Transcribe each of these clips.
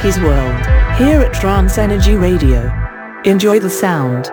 Inky's World, here at Trance Energy Radio. Enjoy the sound.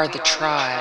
Are the tribe.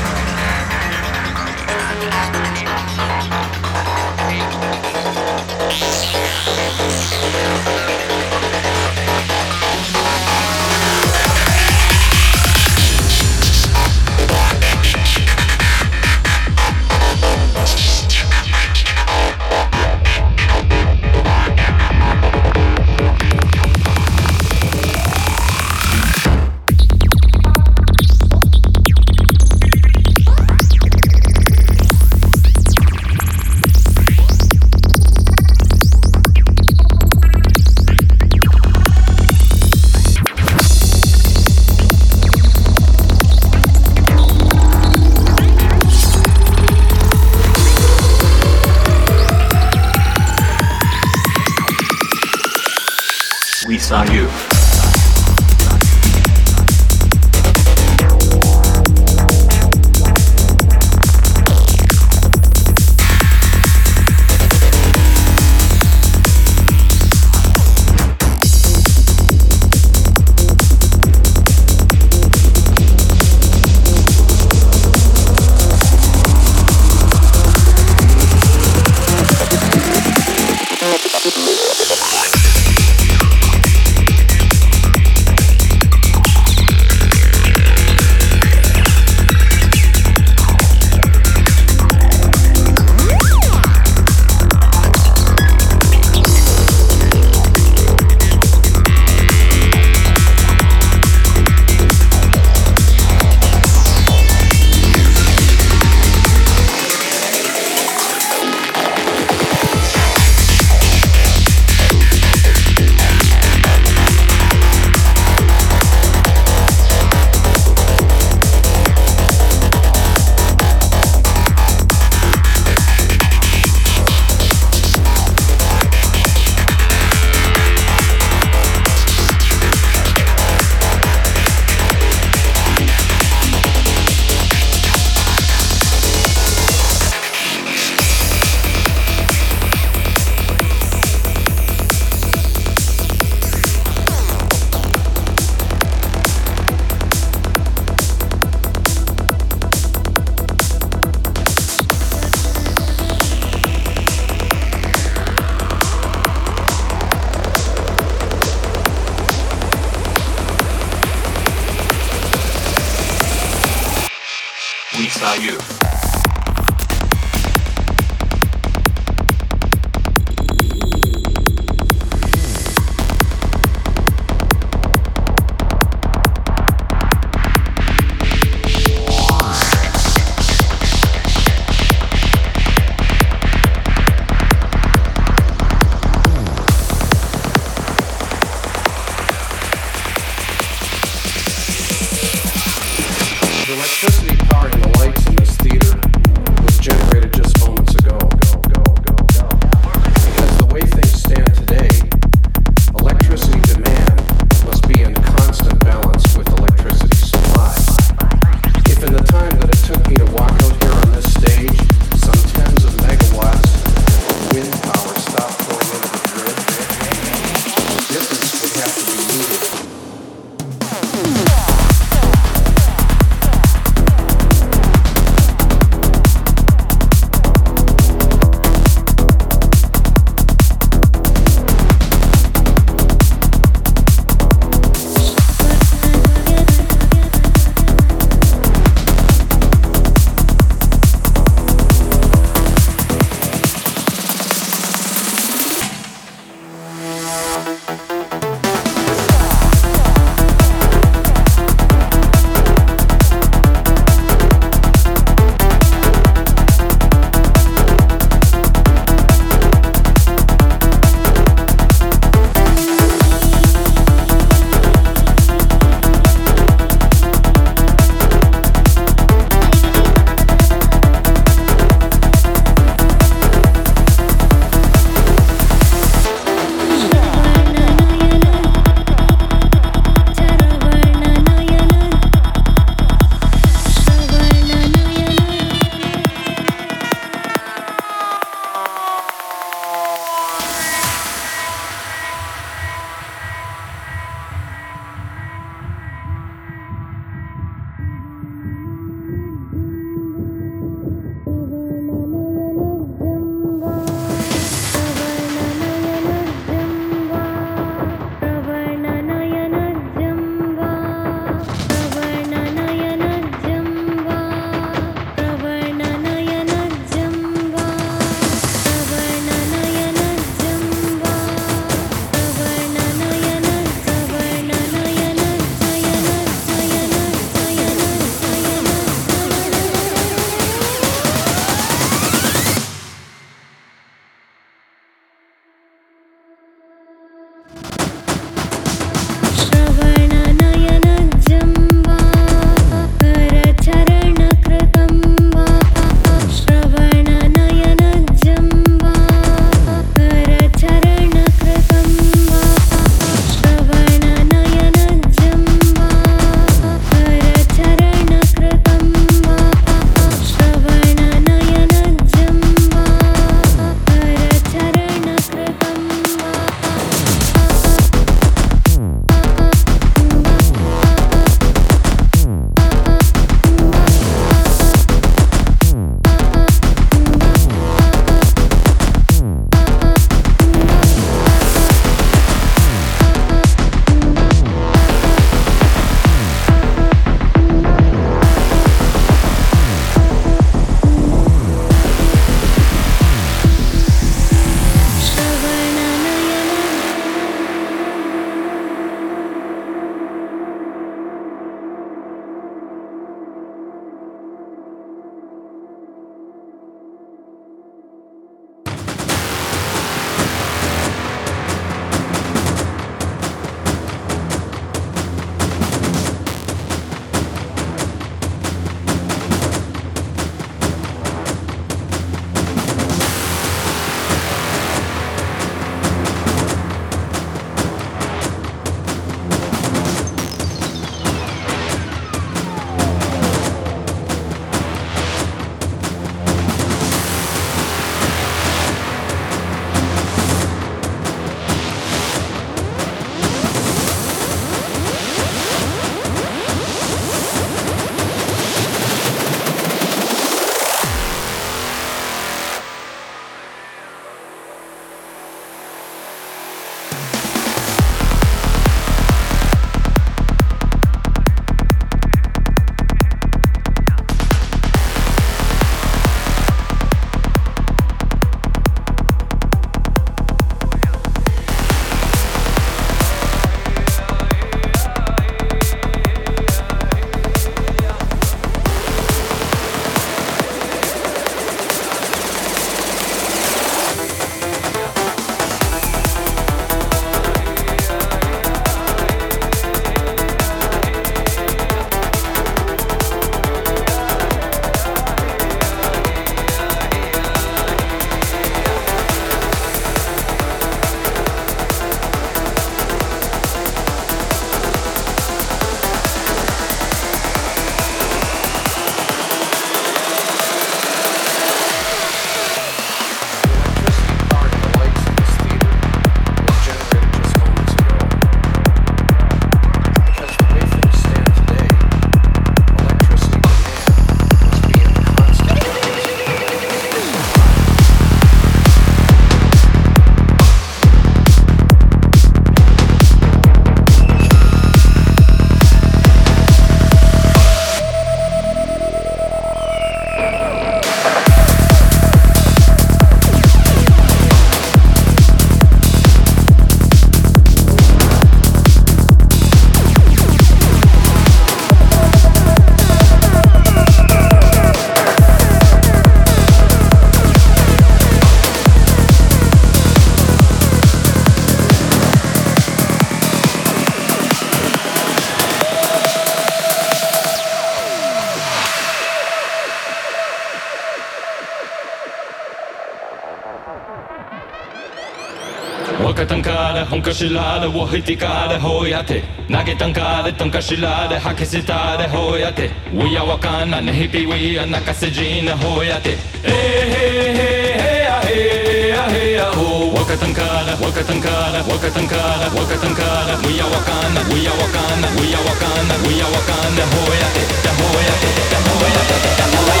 تنكشلاد وهتكاد هوياتي ناكي تنكاد تنكشلاد حكستاد هوياتي ويا وكان نهبي ويا نكسجين هوياتي إيه إيه إيه إيه هو وكتنكاد وكتنكاد وكتنكاد وكتنكاد ويا وكان ويا وكان ويا وكان ويا وكان هوياتي هوياتي هوياتي هوياتي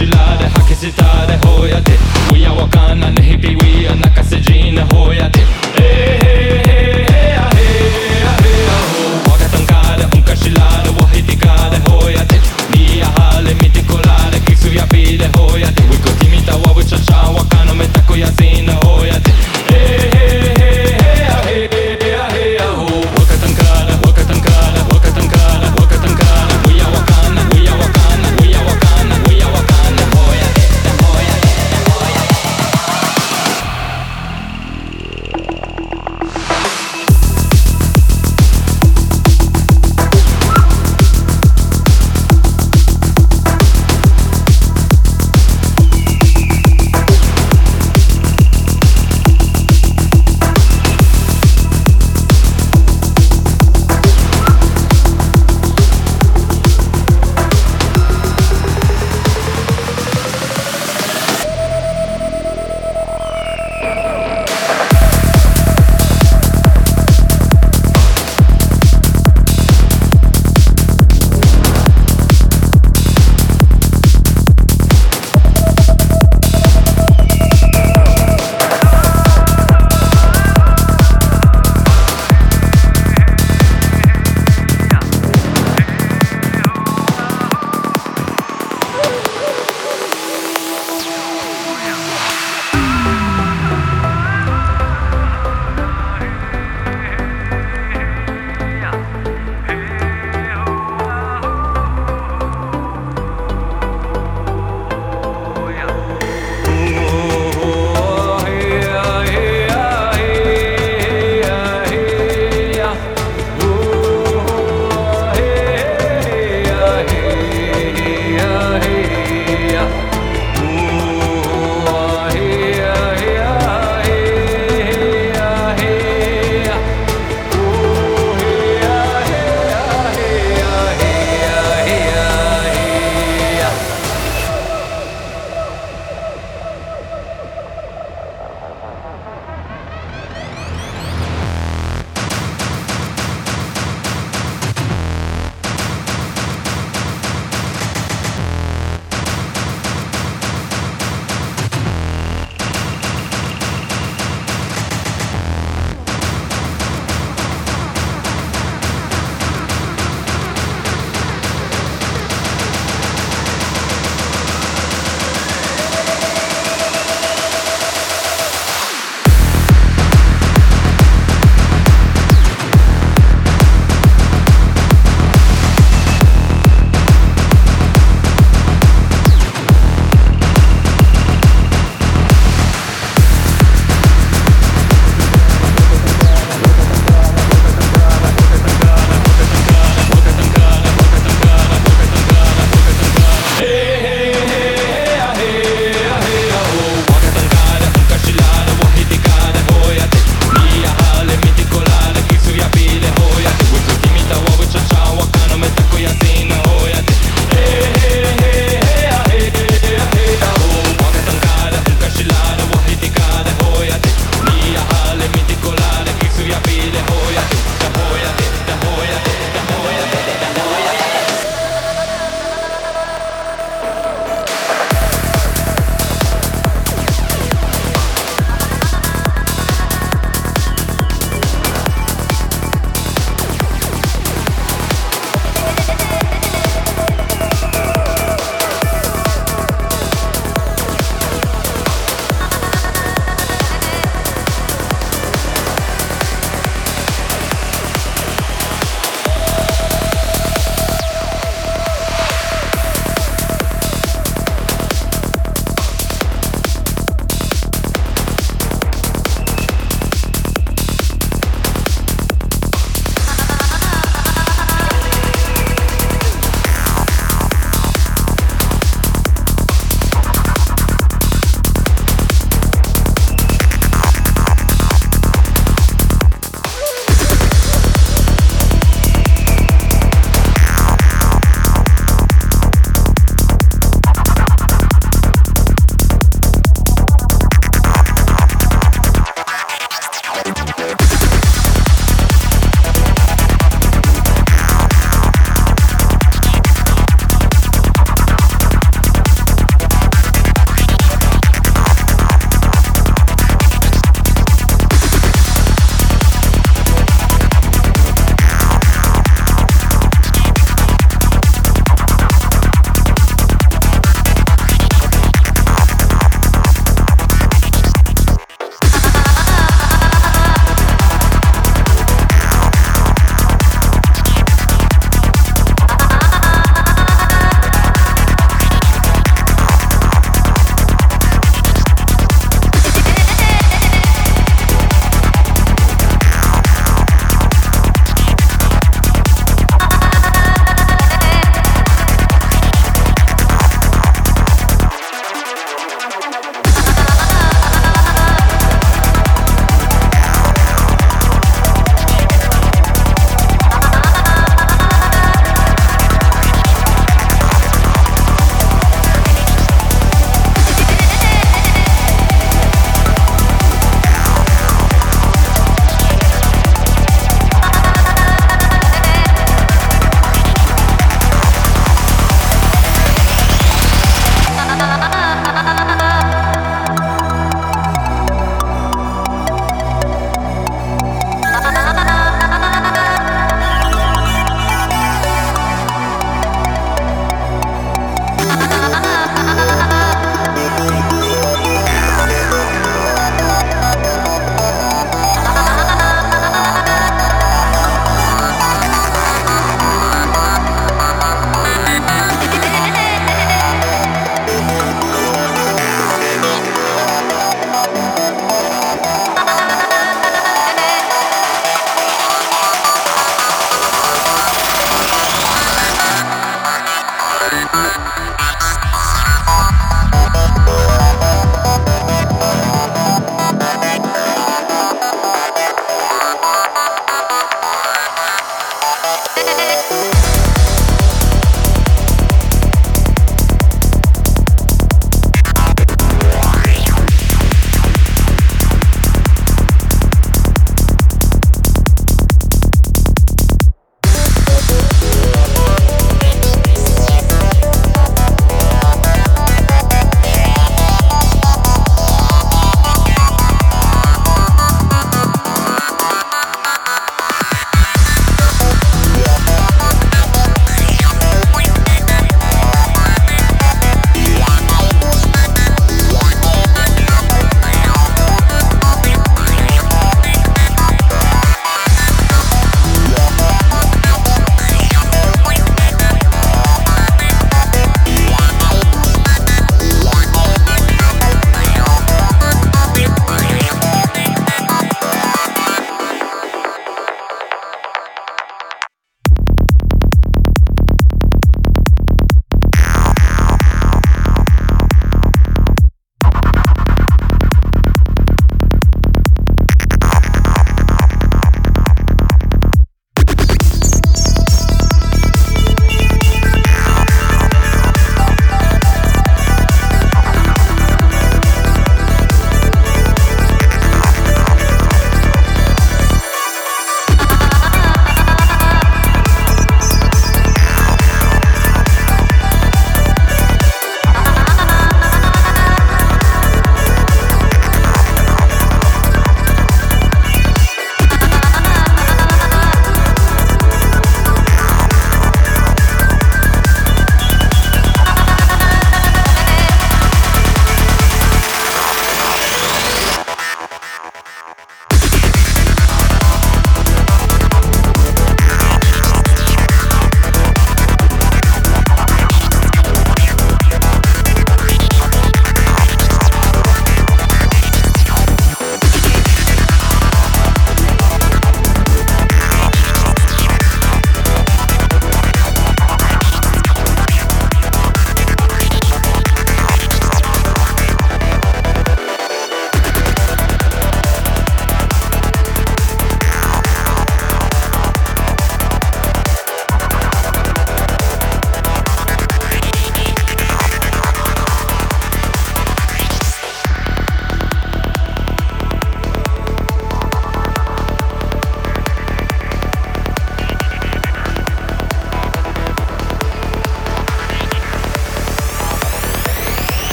We are walking de the de Uya wakana nehipi wia nakase jina hoya de